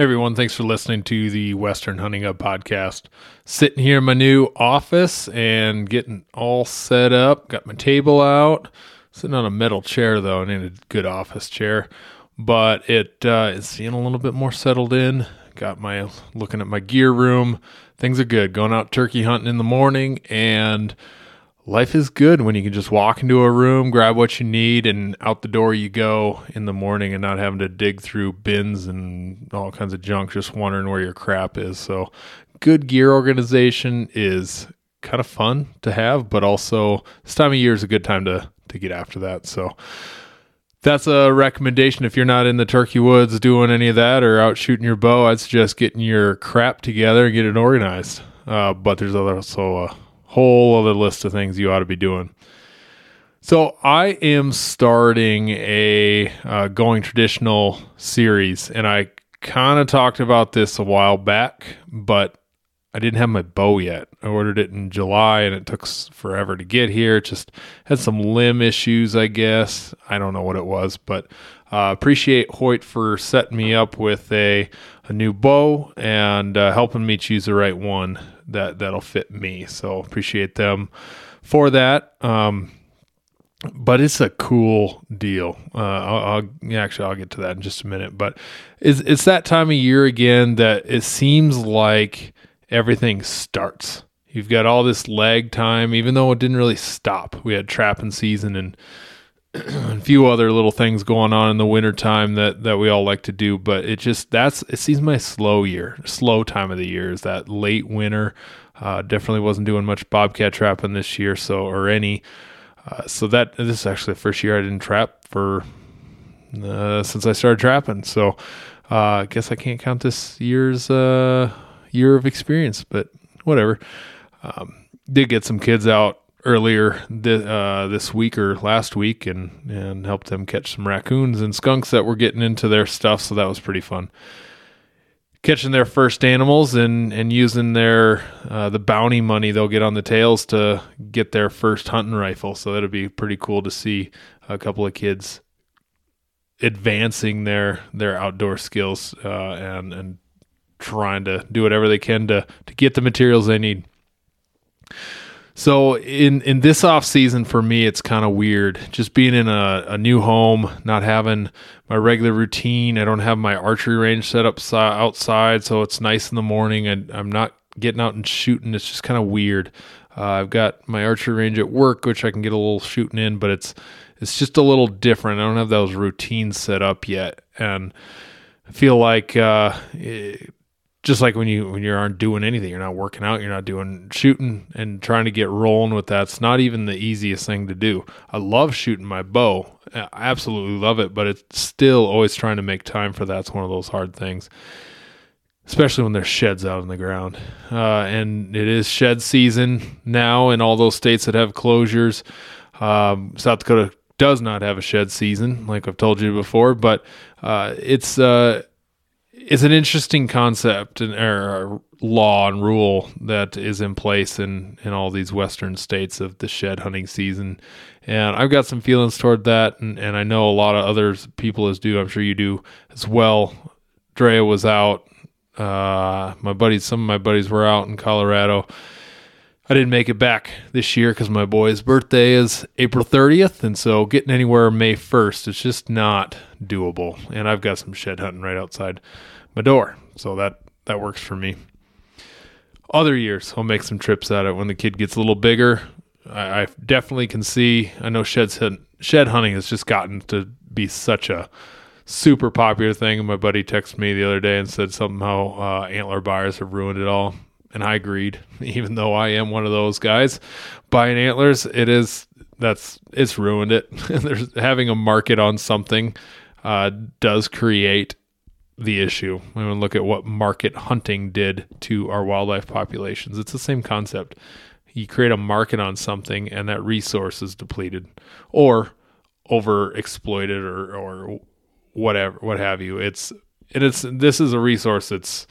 everyone, thanks for listening to the Western Hunting Hub podcast. Sitting here in my new office and getting all set up. Got my table out. Sitting on a metal chair though, I need a good office chair. But it uh, is feeling a little bit more settled in. Got my looking at my gear room. Things are good. Going out turkey hunting in the morning and life is good when you can just walk into a room, grab what you need, and out the door you go in the morning and not having to dig through bins and all kinds of junk, just wondering where your crap is. So, good gear organization is kind of fun to have, but also this time of year is a good time to to get after that. So, that's a recommendation if you're not in the turkey woods doing any of that or out shooting your bow. I'd suggest getting your crap together and get it organized. Uh, but there's also a whole other list of things you ought to be doing. So I am starting a uh, going traditional series, and I kind of talked about this a while back, but I didn't have my bow yet. I ordered it in July, and it took forever to get here. It just had some limb issues, I guess. I don't know what it was, but uh, appreciate Hoyt for setting me up with a a new bow and uh, helping me choose the right one that that'll fit me. So appreciate them for that. Um, but it's a cool deal. Uh, I'll, I'll, actually I'll get to that in just a minute. But it's it's that time of year again that it seems like everything starts. You've got all this lag time, even though it didn't really stop. We had trapping season and a few other little things going on in the wintertime that that we all like to do but it just that's it seems my slow year slow time of the year is that late winter. Uh, definitely wasn't doing much bobcat trapping this year so or any. Uh, so that this is actually the first year i didn't trap for uh, since i started trapping. So uh, i guess i can't count this year's uh, year of experience but whatever. Um, did get some kids out earlier th- uh, this week or last week and and helped them catch some raccoons and skunks that were getting into their stuff. So that was pretty fun. Catching their first animals and and using their uh, the bounty money they'll get on the tails to get their first hunting rifle. So that'll be pretty cool to see a couple of kids advancing their their outdoor skills uh, and and trying to do whatever they can to to get the materials they need so in in this off season for me, it's kind of weird. Just being in a, a new home, not having my regular routine. I don't have my archery range set up si- outside, so it's nice in the morning. And I'm not getting out and shooting. It's just kind of weird. Uh, I've got my archery range at work, which I can get a little shooting in, but it's it's just a little different. I don't have those routines set up yet, and I feel like uh, it, just like when you when you aren't doing anything, you're not working out, you're not doing shooting and trying to get rolling with that. It's not even the easiest thing to do. I love shooting my bow, I absolutely love it, but it's still always trying to make time for that's one of those hard things, especially when there's sheds out on the ground. Uh, and it is shed season now in all those states that have closures. Um, South Dakota does not have a shed season, like I've told you before, but uh, it's uh, it's an interesting concept and or law and rule that is in place in in all these western states of the shed hunting season. And i've got some feelings toward that and, and i know a lot of other people as do i'm sure you do as well. Drea was out uh, my buddies some of my buddies were out in colorado I didn't make it back this year because my boy's birthday is April 30th. And so getting anywhere May 1st, it's just not doable. And I've got some shed hunting right outside my door. So that, that works for me. Other years, I'll make some trips at it when the kid gets a little bigger. I, I definitely can see. I know shed shed hunting has just gotten to be such a super popular thing. My buddy texted me the other day and said somehow uh, antler buyers have ruined it all, and I agreed. Even though I am one of those guys buying antlers, it is that's it's ruined it. There's having a market on something uh, does create the issue. When we look at what market hunting did to our wildlife populations, it's the same concept. You create a market on something, and that resource is depleted or over exploited or, or whatever, what have you. It's and it's this is a resource that's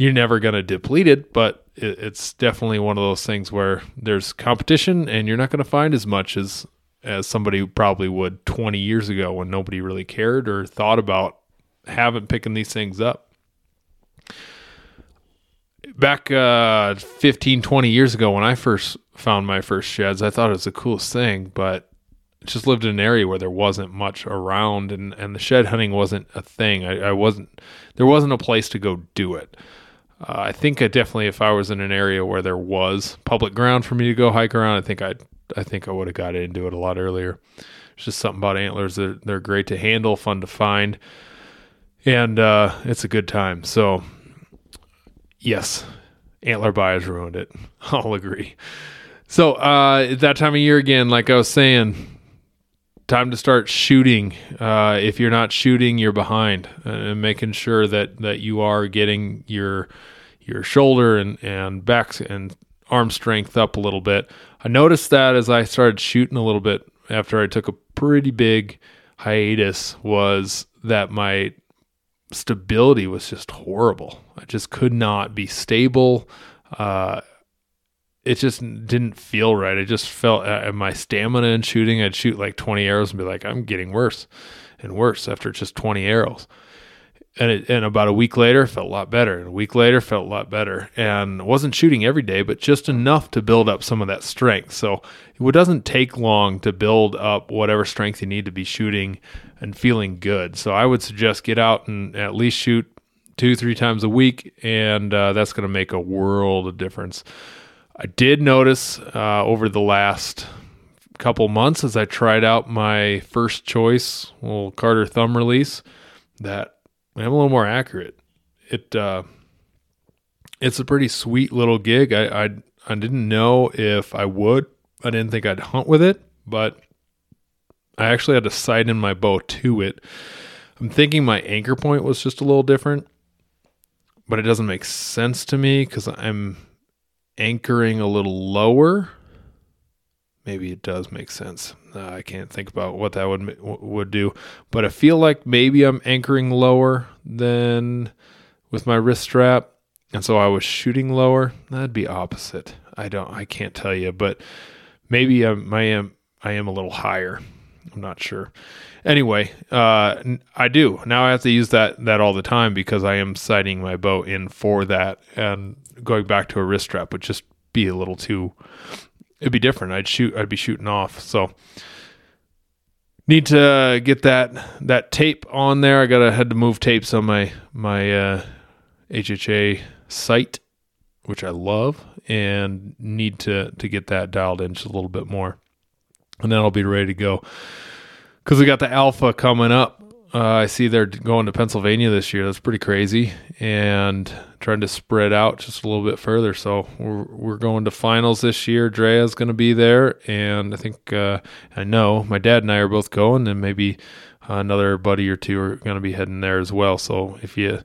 you're never going to deplete it, but it, it's definitely one of those things where there's competition and you're not going to find as much as as somebody probably would 20 years ago when nobody really cared or thought about having picking these things up. Back uh, 15, 20 years ago when I first found my first sheds, I thought it was the coolest thing, but just lived in an area where there wasn't much around and, and the shed hunting wasn't a thing. I, I wasn't, there wasn't a place to go do it. Uh, I think I definitely, if I was in an area where there was public ground for me to go hike around, I think I, I think I would have got into it a lot earlier. It's just something about antlers that they're great to handle, fun to find, and uh, it's a good time. So, yes, antler buyers ruined it. I'll agree. So, uh, that time of year again, like I was saying, time to start shooting. Uh, if you're not shooting, you're behind, uh, and making sure that that you are getting your your shoulder and and back and arm strength up a little bit. I noticed that as I started shooting a little bit after I took a pretty big hiatus was that my stability was just horrible. I just could not be stable. Uh, it just didn't feel right. It just felt uh, my stamina in shooting. I'd shoot like 20 arrows and be like, I'm getting worse and worse after just 20 arrows. And it, and about a week later, felt a lot better. And a week later, felt a lot better. And wasn't shooting every day, but just enough to build up some of that strength. So it doesn't take long to build up whatever strength you need to be shooting and feeling good. So I would suggest get out and at least shoot two, three times a week, and uh, that's going to make a world of difference. I did notice uh, over the last couple months as I tried out my first choice little Carter thumb release that I'm a little more accurate. It uh, it's a pretty sweet little gig. I, I I didn't know if I would. I didn't think I'd hunt with it, but I actually had to sight in my bow to it. I'm thinking my anchor point was just a little different, but it doesn't make sense to me because I'm anchoring a little lower. Maybe it does make sense. Uh, I can't think about what that would would do, but I feel like maybe I'm anchoring lower than with my wrist strap, and so I was shooting lower. That'd be opposite. I don't. I can't tell you, but maybe I'm, I am. I am a little higher. I'm not sure. Anyway, uh, I do now. I have to use that that all the time because I am sighting my bow in for that, and going back to a wrist strap would just be a little too. It'd be different. I'd shoot. I'd be shooting off. So need to get that that tape on there. I gotta had to move tapes on my my uh, HHA sight, which I love, and need to to get that dialed in just a little bit more, and then I'll be ready to go because we got the alpha coming up. Uh, I see they're going to Pennsylvania this year. That's pretty crazy, and trying to spread out just a little bit further. So we're we're going to finals this year. Drea's going to be there, and I think uh, I know my dad and I are both going, and maybe another buddy or two are going to be heading there as well. So if you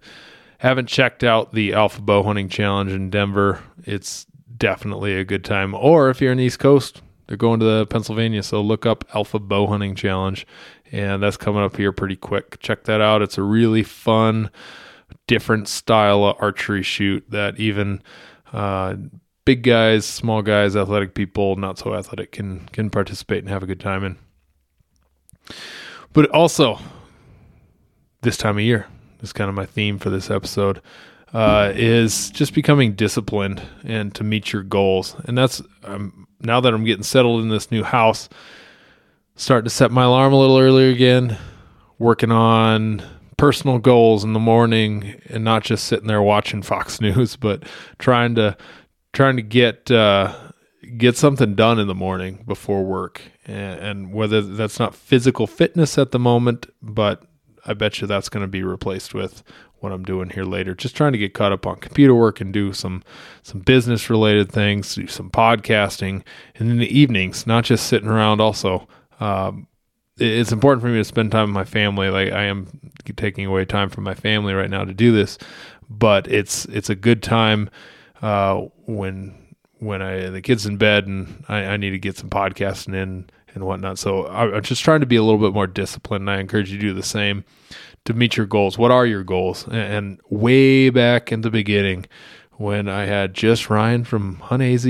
haven't checked out the Alpha Bow Hunting Challenge in Denver, it's definitely a good time. Or if you're in the East Coast, they're going to the Pennsylvania, so look up Alpha Bow Hunting Challenge, and that's coming up here pretty quick. Check that out. It's a really fun, different style of archery shoot that even uh, big guys, small guys, athletic people, not so athletic can can participate and have a good time in. But also, this time of year is kind of my theme for this episode. Uh, is just becoming disciplined and to meet your goals. And that's um, now that I'm getting settled in this new house, starting to set my alarm a little earlier again, working on personal goals in the morning and not just sitting there watching Fox News, but trying to trying to get uh, get something done in the morning before work. And, and whether that's not physical fitness at the moment, but I bet you that's going to be replaced with what I'm doing here later. Just trying to get caught up on computer work and do some some business related things, do some podcasting, and in the evenings, not just sitting around. Also, um, it's important for me to spend time with my family. Like I am taking away time from my family right now to do this, but it's it's a good time uh, when when I the kids in bed and I, I, need to get some podcasting in and whatnot. So I, am just trying to be a little bit more disciplined. And I encourage you to do the same to meet your goals. What are your goals? And, way back in the beginning, when I had just Ryan from Hunt AZ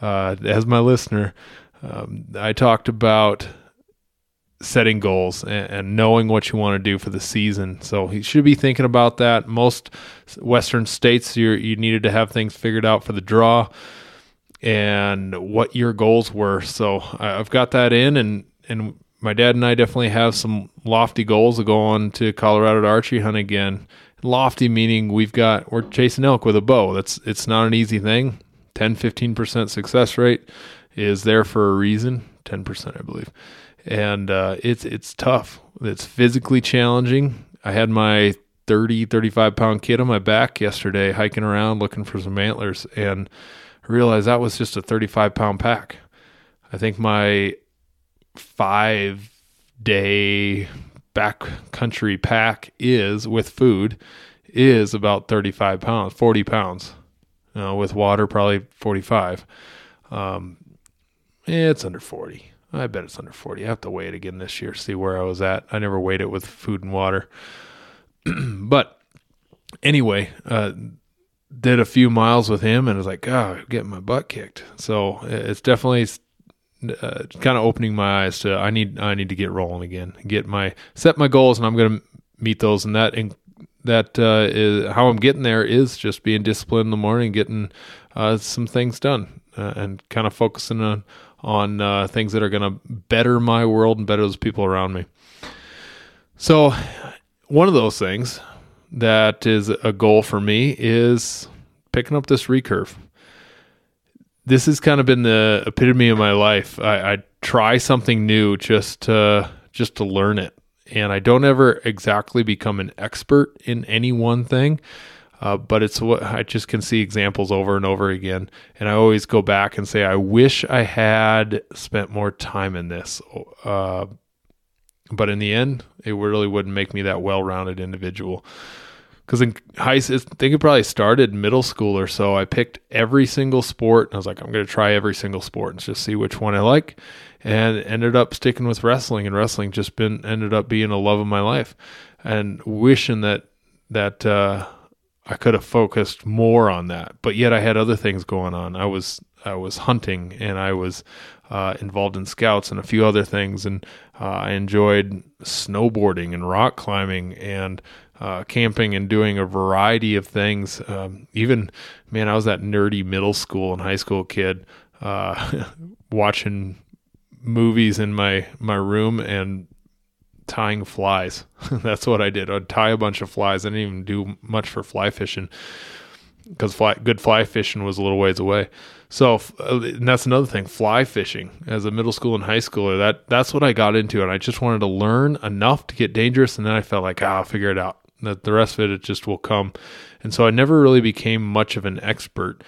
uh, as my listener, um, I talked about setting goals and, and, knowing what you want to do for the season. So he should be thinking about that. Most Western states, you you needed to have things figured out for the draw and what your goals were. So I've got that in, and and my dad and I definitely have some lofty goals of going to Colorado to archery hunt again. Lofty meaning we've got we're chasing elk with a bow. That's it's not an easy thing. 10 15% success rate is there for a reason. 10% I believe and uh, it's it's tough. It's physically challenging. I had my 30, 35 pound kid on my back yesterday hiking around looking for some antlers and I realized that was just a 35 pound pack. I think my five day backcountry pack is with food is about 35 pounds, 40 pounds. With water, probably 45. Um, it's under 40. I bet it's under 40. I have to weigh it again this year, see where I was at. I never weighed it with food and water. but anyway, uh, did a few miles with him and was like, oh, getting my butt kicked. So it's definitely uh, kind of opening my eyes to I need I need to get rolling again, get my set my goals, and I'm going to meet those. And that in, that uh, is how I'm getting there is just being disciplined in the morning, getting uh, some things done, uh, and kind of focusing on on uh, things that are going to better my world and better those people around me. So, one of those things that is a goal for me is picking up this recurve. This has kind of been the epitome of my life. I, I try something new just to just to learn it, and I don't ever exactly become an expert in any one thing. Uh, but it's what I just can see examples over and over again. And I always go back and say, I wish I had spent more time in this. Uh, but in the end, it really wouldn't make me that well rounded individual. Because in high I think it probably started middle school or so. I picked every single sport. And I was like, I'm going to try every single sport and just see which one I like. And ended up sticking with wrestling. And wrestling just been ended up being a love of my life. And wishing that that uh, I could have focused more on that, but yet I had other things going on. I was I was hunting and I was uh, involved in scouts and a few other things, and uh, I enjoyed snowboarding and rock climbing and uh, camping and doing a variety of things. Um, even man, I was that nerdy middle school and high school kid uh, watching movies in my my room and tying flies. That's what I did. I'd tie a bunch of flies. I didn't even do much for fly fishing because fly, good fly fishing was a little ways away. So uh, that's another thing, fly fishing as a middle school and high schooler. That that's what I got into, and I just wanted to learn enough to get dangerous, and then I felt like ah, I'll figure it out. That the rest of it, it just will come. And so I never really became much of an expert,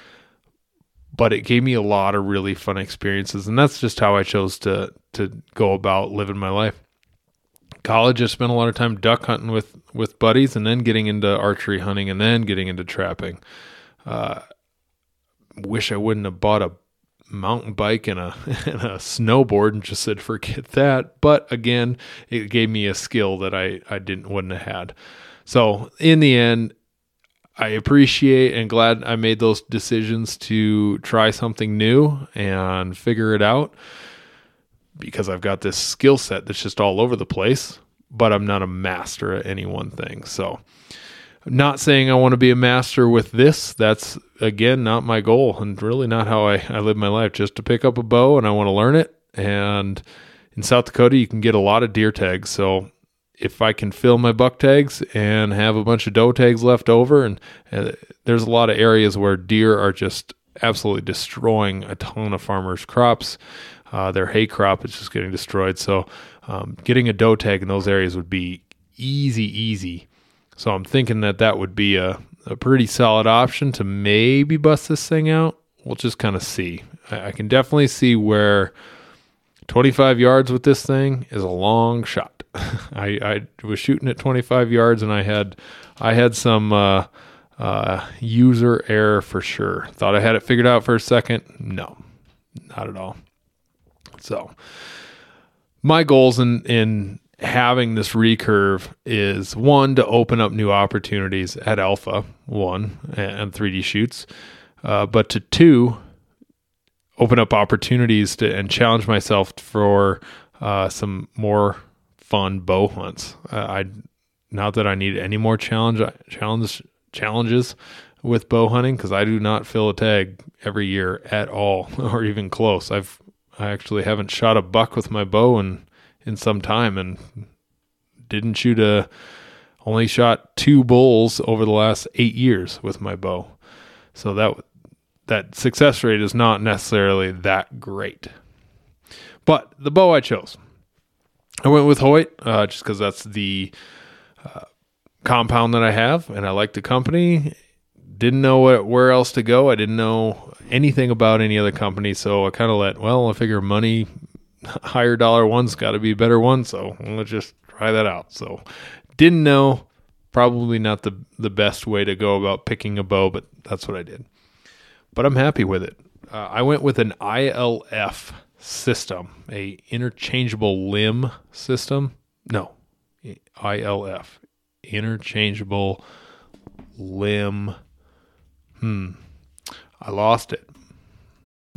but it gave me a lot of really fun experiences, and that's just how I chose to to go about living my life college, I spent a lot of time duck hunting with with buddies, and then getting into archery hunting, and then getting into trapping. Uh, wish I wouldn't have bought a mountain bike and a and a snowboard and just said forget that. But again, it gave me a skill that I I didn't wouldn't have had. So in the end, I appreciate and glad I made those decisions to try something new and figure it out because I've got this skill set that's just all over the place, but I'm not a master at any one thing. So not saying I want to be a master with this. That's again not my goal and really not how I, I live my life. Just to pick up a bow and I want to learn it. And in South Dakota, you can get a lot of deer tags. So if I can fill my buck tags and have a bunch of doe tags left over, and, and there's a lot of areas where deer are just absolutely destroying a ton of farmers' crops. Uh, their hay crop is just getting destroyed. So um, getting a doe tag in those areas would be easy, easy. So I'm thinking that that would be a, a pretty solid option to maybe bust this thing out. We'll just kind of see. I, I can definitely see where 25 yards with this thing is a long shot. I, I was shooting at 25 yards and I had I had some uh, uh, user error for sure. Thought I had it figured out for a second. No, not at all. So my goals in in having this recurve is one to open up new opportunities at Alpha one and 3D shoots, uh, but to two open up opportunities to and challenge myself for uh, some more fun bow hunts. Uh, I not that I need any more challenge challenge challenges with bow hunting because I do not fill a tag every year at all or even close. I've I actually haven't shot a buck with my bow in in some time and didn't shoot a only shot two bulls over the last 8 years with my bow. So that that success rate is not necessarily that great. But the bow I chose, I went with Hoyt uh, just because that's the uh, compound that I have, and I like the company. Didn't know what, where else to go. I didn't know anything about any other company, so I kind of let. Well, I figure money, higher dollar one's got to be better one, so let's just try that out. So, didn't know. Probably not the the best way to go about picking a bow, but that's what I did but I'm happy with it. Uh, I went with an ILF system, a interchangeable limb system. No, ILF, interchangeable limb. Hmm, I lost it.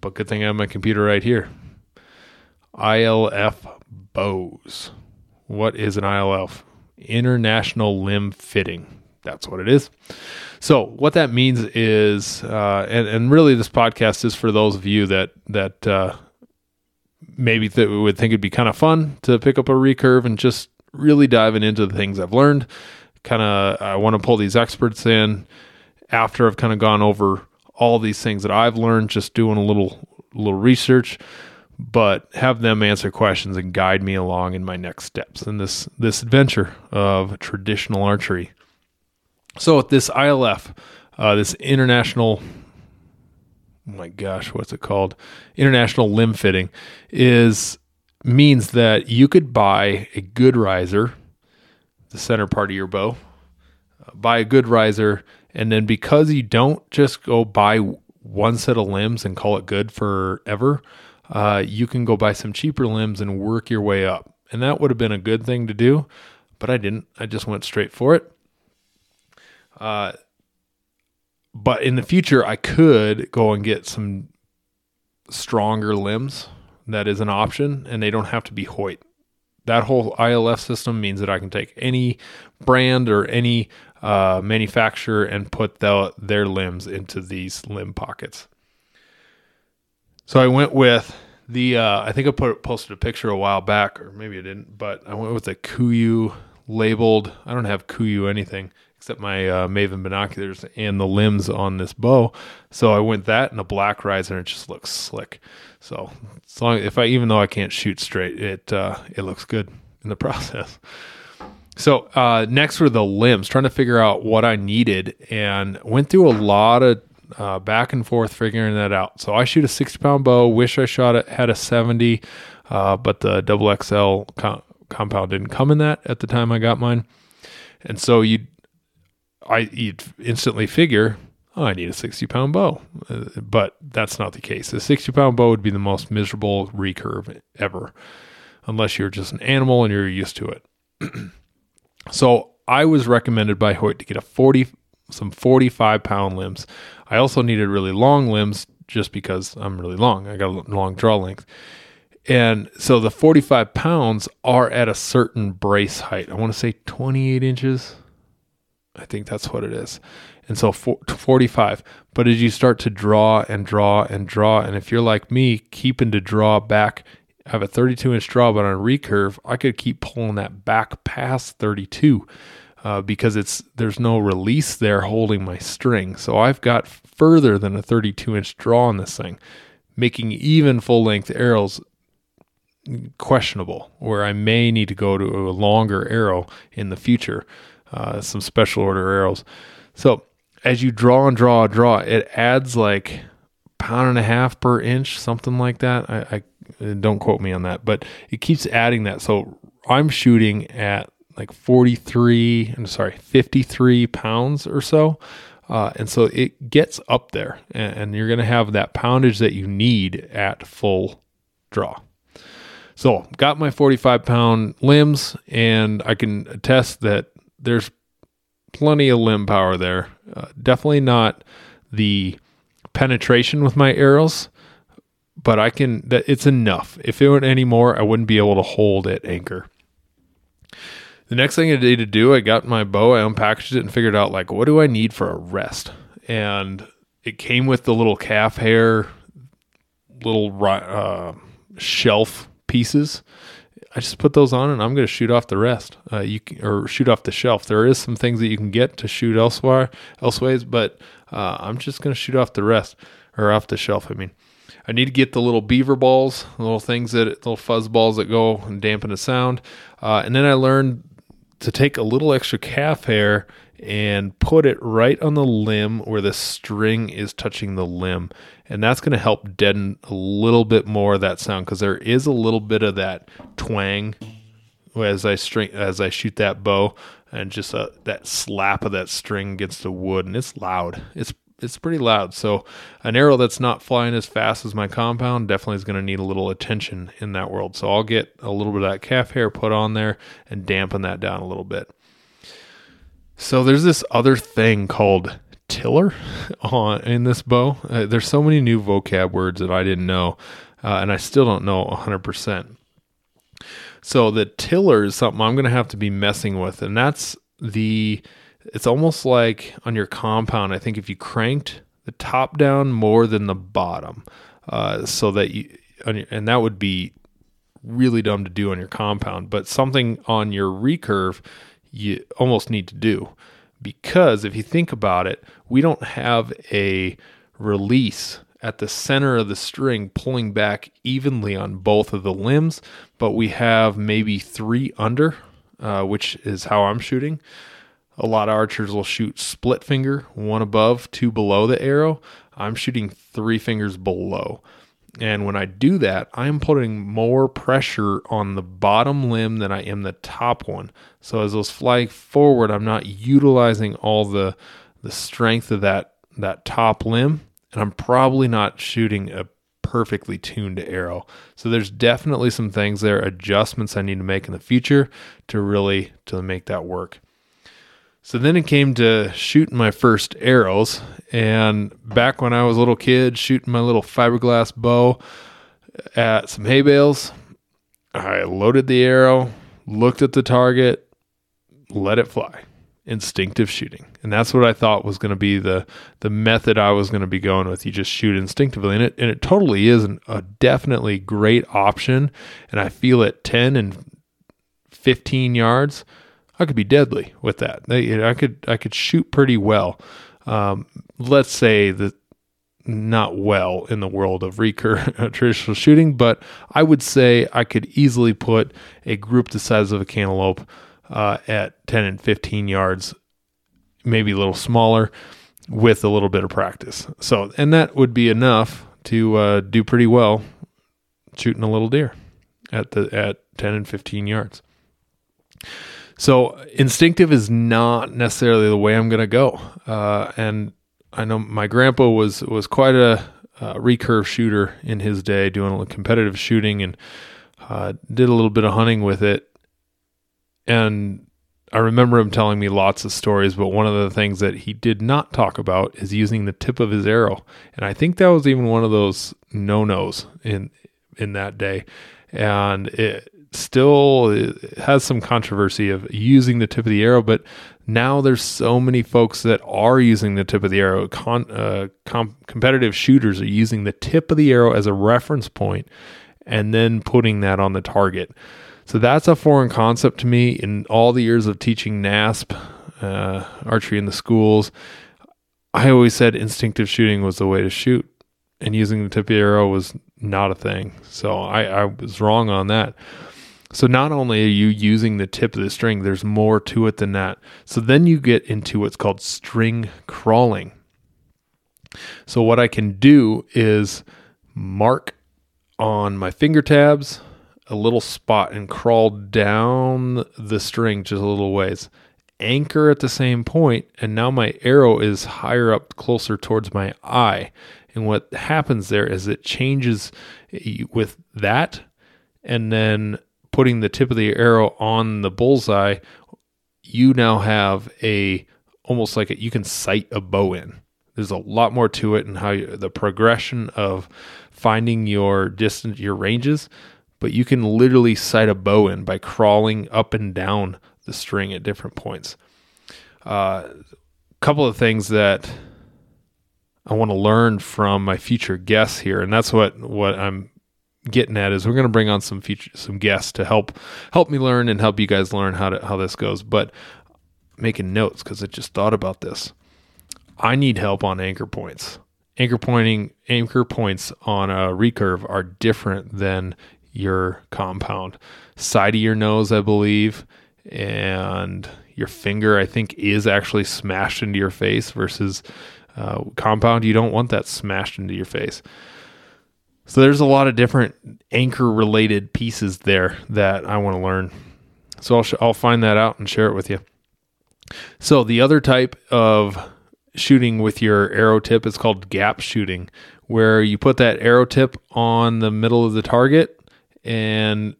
But good thing I have my computer right here. ILF bows. What is an ILF? International Limb Fitting. That's what it is. So what that means is, uh, and and really, this podcast is for those of you that that uh, maybe th- would think it'd be kind of fun to pick up a recurve and just really diving into the things I've learned. Kind of, I want to pull these experts in after I've kind of gone over all these things that I've learned, just doing a little little research but have them answer questions and guide me along in my next steps in this this adventure of traditional archery. So this ILF, uh, this international, oh my gosh, what's it called? International limb fitting is means that you could buy a good riser, the center part of your bow, uh, buy a good riser, and then because you don't just go buy one set of limbs and call it good forever, uh, you can go buy some cheaper limbs and work your way up. And that would have been a good thing to do, but I didn't. I just went straight for it. Uh, but in the future, I could go and get some stronger limbs. That is an option, and they don't have to be Hoyt. That whole ILF system means that I can take any brand or any uh, manufacturer and put the, their limbs into these limb pockets. So I went with the. Uh, I think I put posted a picture a while back, or maybe I didn't, but I went with the KUIU labeled. I don't have KUIU anything except my uh, Maven binoculars and the limbs on this bow. So I went that and a black riser, and it just looks slick. So as long if I even though I can't shoot straight, it uh, it looks good in the process. So uh, next were the limbs, trying to figure out what I needed, and went through a lot of uh, back and forth figuring that out. So I shoot a 60 pound bow. Wish I shot it had a 70, uh, but the double XL com- compound didn't come in that at the time I got mine. And so you I you'd instantly figure, oh, I need a 60 pound bow. Uh, but that's not the case. A 60 pound bow would be the most miserable recurve ever, unless you're just an animal and you're used to it. so I was recommended by Hoyt to get a 40, some 45 pound limbs. I also needed really long limbs just because I'm really long. I got a long draw length. And so the 45 pounds are at a certain brace height. I want to say 28 inches. I think that's what it is. And so 45. But as you start to draw and draw and draw, and if you're like me, keeping to draw back, I have a 32 inch draw, but on a recurve, I could keep pulling that back past 32 uh, because it's there's no release there holding my string. So I've got further than a 32 inch draw on this thing, making even full length arrows questionable, where I may need to go to a longer arrow in the future, uh, some special order arrows. So as you draw and draw draw, it adds like pound and a half per inch, something like that. I, I don't quote me on that, but it keeps adding that. So I'm shooting at like 43, I'm sorry, 53 pounds or so. Uh, and so it gets up there, and, and you're going to have that poundage that you need at full draw. So, got my 45 pound limbs, and I can attest that there's plenty of limb power there. Uh, definitely not the penetration with my arrows, but I can, that it's enough. If it went any more, I wouldn't be able to hold it anchor. The next thing I needed to do, I got my bow, I unpackaged it and figured out like, what do I need for a rest? And it came with the little calf hair, little uh, shelf pieces. I just put those on and I'm going to shoot off the rest. Uh, you can, or shoot off the shelf. There is some things that you can get to shoot elsewhere, elseways, but uh, I'm just going to shoot off the rest or off the shelf. I mean, I need to get the little beaver balls, little things that little fuzz balls that go and dampen the sound. Uh, and then I learned to take a little extra calf hair and put it right on the limb where the string is touching the limb. And that's going to help deaden a little bit more of that sound because there is a little bit of that twang as I string as I shoot that bow and just uh, that slap of that string against the wood and it's loud. It's it's pretty loud. So an arrow that's not flying as fast as my compound definitely is going to need a little attention in that world. So I'll get a little bit of that calf hair put on there and dampen that down a little bit. So there's this other thing called tiller on in this bow. Uh, there's so many new vocab words that I didn't know, uh, and I still don't know 100%. So the tiller is something I'm going to have to be messing with, and that's the it's almost like on your compound. I think if you cranked the top down more than the bottom, uh, so that you and that would be really dumb to do on your compound, but something on your recurve you almost need to do because if you think about it, we don't have a release at the center of the string pulling back evenly on both of the limbs, but we have maybe three under, uh, which is how I'm shooting. A lot of archers will shoot split finger, one above, two below the arrow. I'm shooting three fingers below. And when I do that, I'm putting more pressure on the bottom limb than I am the top one. So as those fly forward, I'm not utilizing all the the strength of that that top limb, and I'm probably not shooting a perfectly tuned arrow. So there's definitely some things there, adjustments I need to make in the future to really to make that work. So then it came to shooting my first arrows. And back when I was a little kid, shooting my little fiberglass bow at some hay bales, I loaded the arrow, looked at the target, let it fly. Instinctive shooting. And that's what I thought was going to be the the method I was going to be going with. You just shoot instinctively. And it and it totally is an, a definitely great option. And I feel at 10 and 15 yards I could be deadly with that. I could I could shoot pretty well. Um, let's say that not well in the world of recur traditional shooting, but I would say I could easily put a group the size of a cantaloupe uh, at 10 and 15 yards, maybe a little smaller, with a little bit of practice. So, and that would be enough to uh, do pretty well shooting a little deer at the at 10 and 15 yards. So instinctive is not necessarily the way I'm going to go. Uh, and I know my grandpa was was quite a uh, recurve shooter in his day, doing competitive shooting and uh, did a little bit of hunting with it. And I remember him telling me lots of stories, but one of the things that he did not talk about is using the tip of his arrow. And I think that was even one of those no nos in in that day. And it still has some controversy of using the tip of the arrow, but now there's so many folks that are using the tip of the arrow. Con, uh, com- competitive shooters are using the tip of the arrow as a reference point and then putting that on the target. So that's a foreign concept to me in all the years of teaching NASP, uh, archery in the schools. I always said instinctive shooting was the way to shoot, and using the tip of the arrow was not a thing. So I, I was wrong on that. So not only are you using the tip of the string, there's more to it than that. So then you get into what's called string crawling. So what I can do is mark on my finger tabs a little spot and crawl down the string just a little ways. Anchor at the same point, and now my arrow is higher up, closer towards my eye. And what happens there is it changes eh, with that, and then putting the tip of the arrow on the bullseye. You now have a almost like a, you can sight a bow in. There's a lot more to it and how you, the progression of finding your distance, your ranges but you can literally sight a bow in by crawling up and down the string at different points. A uh, couple of things that I want to learn from my future guests here, and that's what what I'm getting at is we're going to bring on some future some guests to help help me learn and help you guys learn how to how this goes. But making notes because I just thought about this. I need help on anchor points. Anchor pointing anchor points on a recurve are different than your compound. Side of your nose, I believe, and your finger, I think, is actually smashed into your face versus uh, compound. You don't want that smashed into your face. So there's a lot of different anchor related pieces there that I want to learn. So I'll, sh- I'll find that out and share it with you. So the other type of shooting with your arrow tip is called gap shooting, where you put that arrow tip on the middle of the target and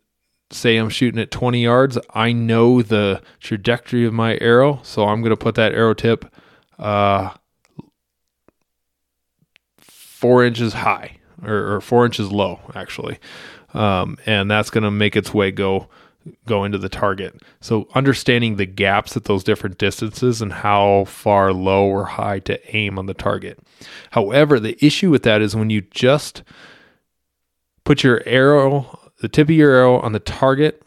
say I'm shooting at 20 yards, I know the trajectory of my arrow, so I'm going to put that arrow tip uh, four inches high or, or four inches low, actually, um, and that's going to make its way go go into the target. So understanding the gaps at those different distances and how far low or high to aim on the target. However, the issue with that is when you just put your arrow the tip of your arrow on the target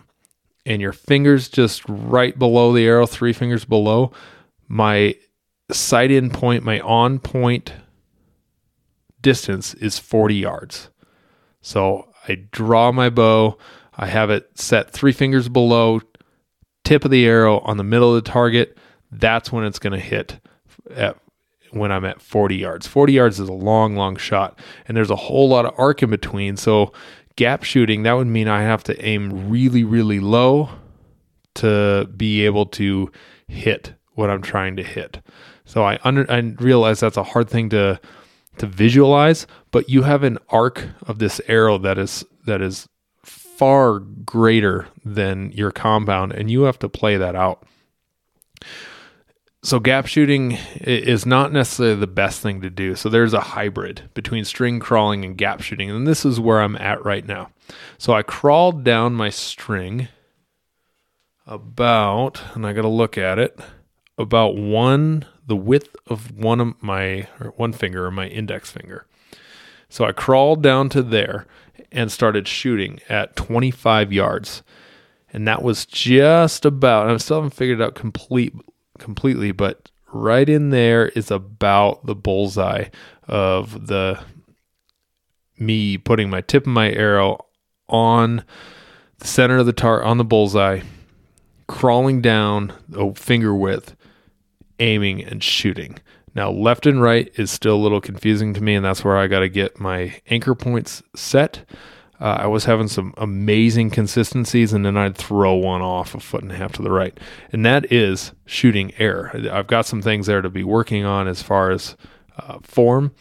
and your fingers just right below the arrow, three fingers below, my sight in point, my on point distance is 40 yards. So I draw my bow, I have it set three fingers below, tip of the arrow on the middle of the target. That's when it's going to hit at when I'm at 40 yards. 40 yards is a long, long shot, and there's a whole lot of arc in between. So gap shooting, that would mean I have to aim really, really low to be able to hit what I'm trying to hit. So I under I realize that's a hard thing to to visualize, but you have an arc of this arrow that is that is far greater than your compound and you have to play that out so gap shooting is not necessarily the best thing to do. So there's a hybrid between string crawling and gap shooting, and this is where I'm at right now. So I crawled down my string about, and I got to look at it, about one the width of one of my one finger or my index finger. So I crawled down to there and started shooting at 25 yards. And that was just about, I still haven't figured it out complete completely, but right in there is about the bullseye of the me putting my tip of my arrow on the center of the tar on the bullseye, crawling down a finger width, aiming and shooting. Now, left and right is still a little confusing to me, and that's where I got to get my anchor points set. uh, I was having some amazing consistencies, and then I'd throw one off a foot and a half to the right. And that is shooting air. I've got some things there to be working on as far as uh, form,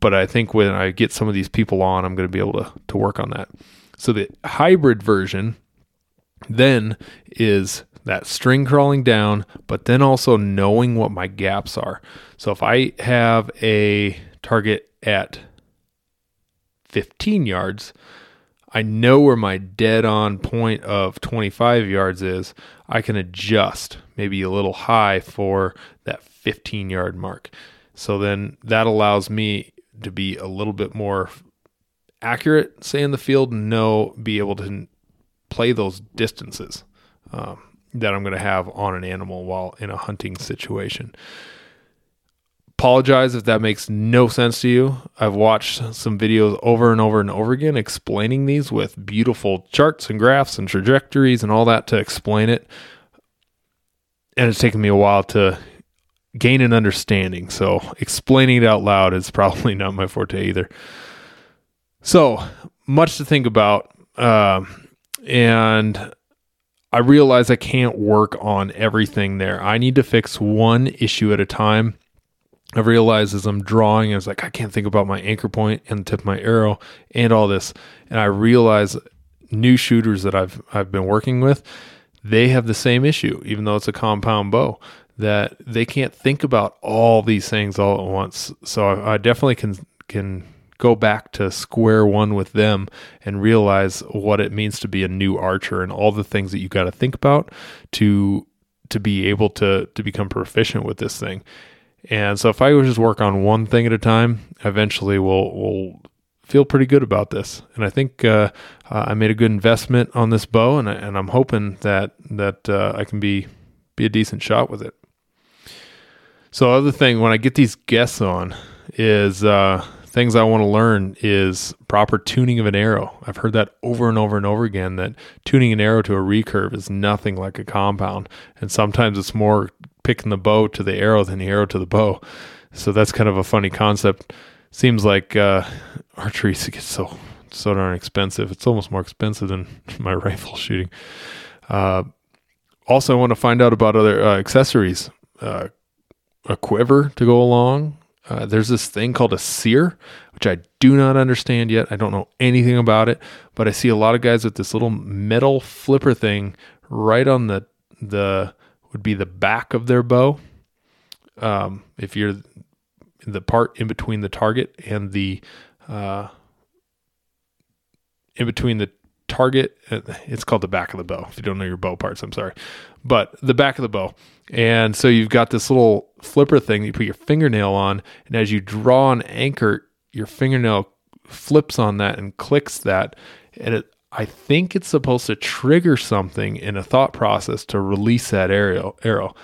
but I think when I get some of these people on, I'm going to be able to, to work on that. So the hybrid version then is that string crawling down, but then also knowing what my gaps are. So if I have a target at 15 yards, I know where my dead on point of 25 yards is. I can adjust maybe a little high for that 15 yard mark. So then that allows me to be a little bit more accurate, say in the field, and know, be able to play those distances um, that I'm going to have on an animal while in a hunting situation apologize if that makes no sense to you. I've watched some videos over and over and over again explaining these with beautiful charts and graphs and trajectories and all that to explain it. And it's taken me a while to gain an understanding. So explaining it out loud is probably not my forte either. So much to think about. Um, and I realize I can't work on everything there. I need to fix one issue at a time I realized as I'm drawing, I was like, I can't think about my anchor point and the tip of my arrow and all this. And I realize new shooters that I've I've been working with, they have the same issue, even though it's a compound bow, that they can't think about all these things all at once. So I, I definitely can can go back to square one with them and realize what it means to be a new archer and all the things that you got to think about to to be able to to become proficient with this thing and so if I just work on one thing at a time, eventually we'll we'll feel pretty good about this. And I think uh, I made a good investment on this bow, and I, and I'm hoping that that uh, I can be be a decent shot with it. So other thing when I get these guests on is uh, things I want to learn is proper tuning of an arrow. I've heard that over and over and over again that tuning an arrow to a recurve is nothing like a compound, and sometimes it's more picking the bow to the arrow than the arrow to the bow. So that's kind of a funny concept. Seems like uh, archery gets so so darn expensive. It's almost more expensive than my rifle shooting. Uh, also, I want to find out about other uh, accessories. Uh, a quiver to go along. Uh, there's this thing called a sear, which I do not understand yet. I don't know anything about it, but I see a lot of guys with this little metal flipper thing right on the the would be the back of their bow. Um, if you're the part in between the target and the uh, in between the target, uh, it's called the back of the bow. If you don't know your bow parts, I'm sorry, but the back of the bow. And so you've got this little flipper thing that you put your fingernail on, and as you draw an anchor, your fingernail flips on that and clicks that, and it I think it's supposed to trigger something in a thought process to release that arrow. Arrow.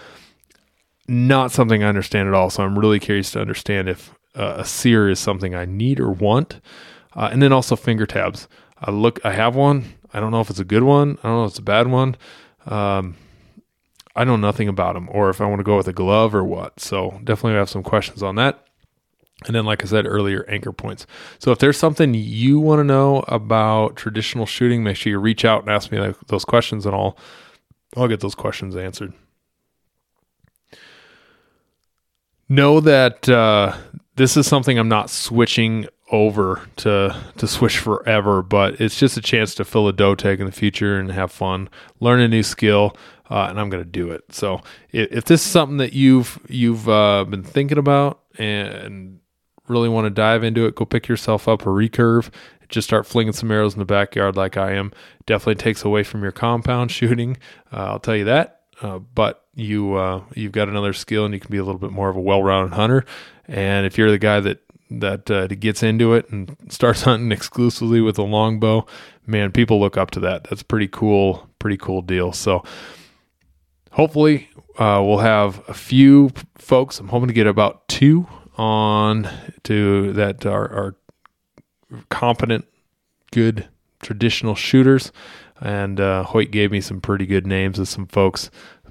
Not something I understand at all. So I'm really curious to understand if uh, a sear is something I need or want. Uh, and then also finger tabs. I look. I have one. I don't know if it's a good one. I don't know if it's a bad one. Um, I know nothing about them, or if I want to go with a glove or what. So definitely have some questions on that. And then, like I said earlier, anchor points. So if there's something you want to know about traditional shooting, make sure you reach out and ask me those questions, and I'll I'll get those questions answered. Know that uh, this is something I'm not switching over to to switch forever, but it's just a chance to fill a doe tag in the future and have fun, learn a new skill, uh, and I'm going to do it. So if, if, this is something that you've you've uh, been thinking about and really want to dive into it, go pick yourself up a recurve. Just start flinging some arrows in the backyard like I am. Definitely takes away from your compound shooting. Uh, I'll tell you that. Uh, but you uh, you've got another skill and you can be a little bit more of a well-rounded hunter. And if you're the guy that that uh, gets into it and starts hunting exclusively with a longbow, man, people look up to that. That's pretty cool, pretty cool deal. So hopefully uh, we'll have a few folks. I'm hoping to get about two on to that are, are competent, good traditional shooters. And uh, Hoyt gave me some pretty good names of some folks,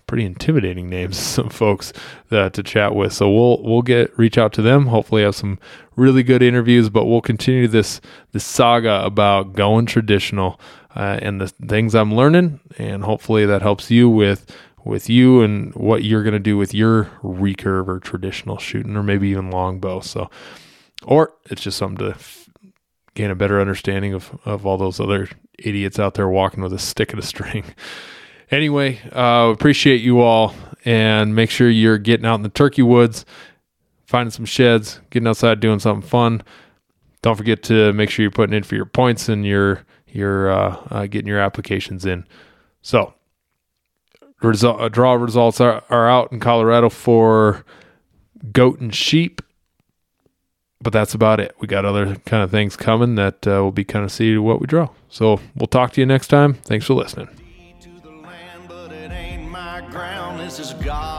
pretty intimidating names, some folks to chat with. So we'll we'll get reach out to them. Hopefully, have some really good interviews. But we'll continue this this saga about going traditional uh, and the things I'm learning, and hopefully that helps you with with you and what you're going to do with your recurve or traditional shooting, or maybe even longbow. So, or it's just something to f- gain a better understanding of of all those other idiots out there walking with a stick and a string. Anyway, uh, appreciate you all and make sure you're getting out in the turkey woods, finding some sheds, getting outside, doing something fun. Don't forget to make sure you're putting in for your points and your your uh, uh, getting your applications in. So, result, uh, draw results are, are out in Colorado for goat and sheep, but that's about it. We got other kind of things coming that uh, will be kind of see what we draw. So we'll talk to you next time. Thanks for listening. Ground. This is God's